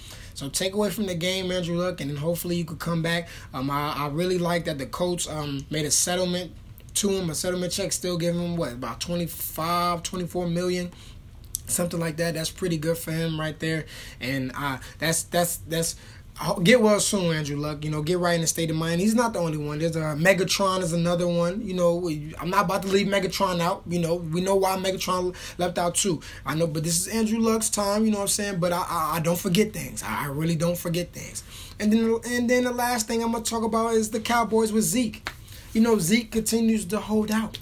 So take away from the game, Andrew Luck, and then hopefully you could come back. Um, I, I really like that the Colts um made a settlement to him, a settlement check, still giving him what about 25, 24 million something like that. That's pretty good for him right there. And uh, that's that's that's get well soon, Andrew Luck. You know, get right in the state of mind. He's not the only one. There's a Megatron is another one. You know, I'm not about to leave Megatron out. You know, we know why Megatron left out too. I know, but this is Andrew Luck's time. You know what I'm saying? But I I, I don't forget things. I, I really don't forget things. And then and then the last thing I'm gonna talk about is the Cowboys with Zeke. You know, Zeke continues to hold out.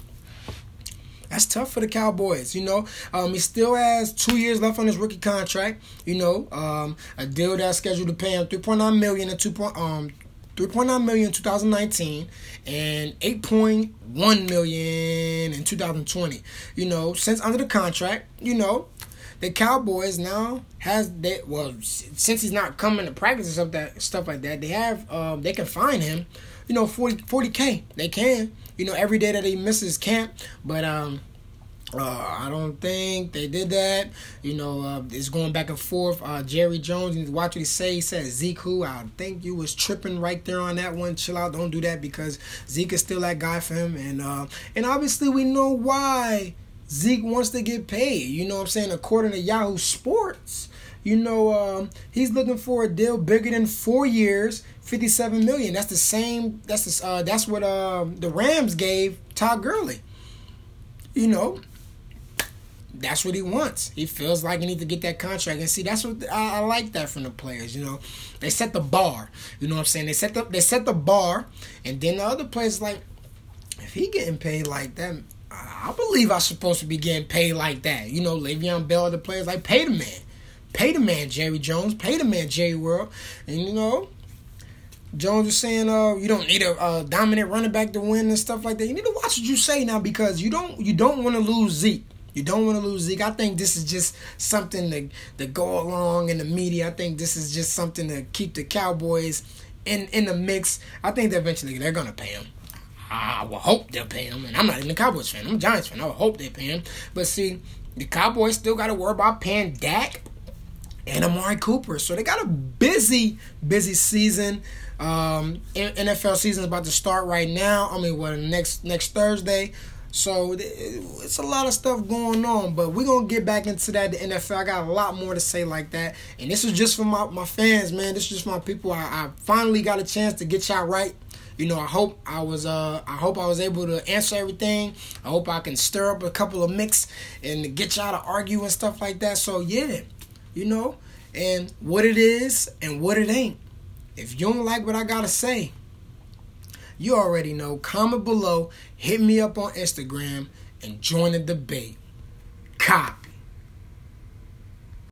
That's tough for the Cowboys. You know, um, he still has two years left on his rookie contract. You know, um, a deal that's scheduled to pay him three point nine million and two point um. 3.9 million in 2019 and 8.1 million in 2020. You know, since under the contract, you know, the Cowboys now has that well since he's not coming to practice and stuff that stuff like that, they have um they can find him, you know, 40 k They can you know, every day that he misses camp. But um, uh, I don't think they did that. You know, uh, it's going back and forth. Uh, Jerry Jones, and watch what he say. He said Zeke, who I think you was tripping right there on that one. Chill out, don't do that because Zeke is still that guy for him, and uh, and obviously we know why Zeke wants to get paid. You know what I'm saying? According to Yahoo Sports, you know um, he's looking for a deal bigger than four years, 57 million. That's the same. That's the, uh, that's what uh, the Rams gave Todd Gurley. You know, that's what he wants. He feels like he needs to get that contract. And see, that's what I, I, like that from the players. You know, they set the bar. You know what I'm saying? They set the they set the bar, and then the other players like, if he getting paid like that, I believe I'm supposed to be getting paid like that. You know, Le'Veon Bell, the players like pay the man, pay the man, Jerry Jones, pay the man, Jerry World, and you know, Jones was saying, uh, you don't need a uh, dominant running back to win and stuff like that. You need to watch what you say now because you don't you don't want to lose Zeke. You don't want to lose Zeke. I think this is just something to to go along in the media. I think this is just something to keep the Cowboys in in the mix. I think that eventually they're gonna pay him. I will hope they'll pay him. And I'm not even a Cowboys fan. I'm a Giants fan. I would hope they pay him. But see, the Cowboys still got to worry about paying Dak and Amari Cooper. So they got a busy, busy season. Um, NFL season is about to start right now. I mean, what next next Thursday. So it's a lot of stuff going on, but we're gonna get back into that. The NFL, I got a lot more to say like that, and this is just for my, my fans, man. This is just for my people. I, I finally got a chance to get y'all right. You know, I hope I was uh I hope I was able to answer everything. I hope I can stir up a couple of mix and get y'all to argue and stuff like that. So yeah, you know, and what it is and what it ain't. If you don't like what I gotta say, you already know. Comment below, hit me up on Instagram, and join the debate. Cop.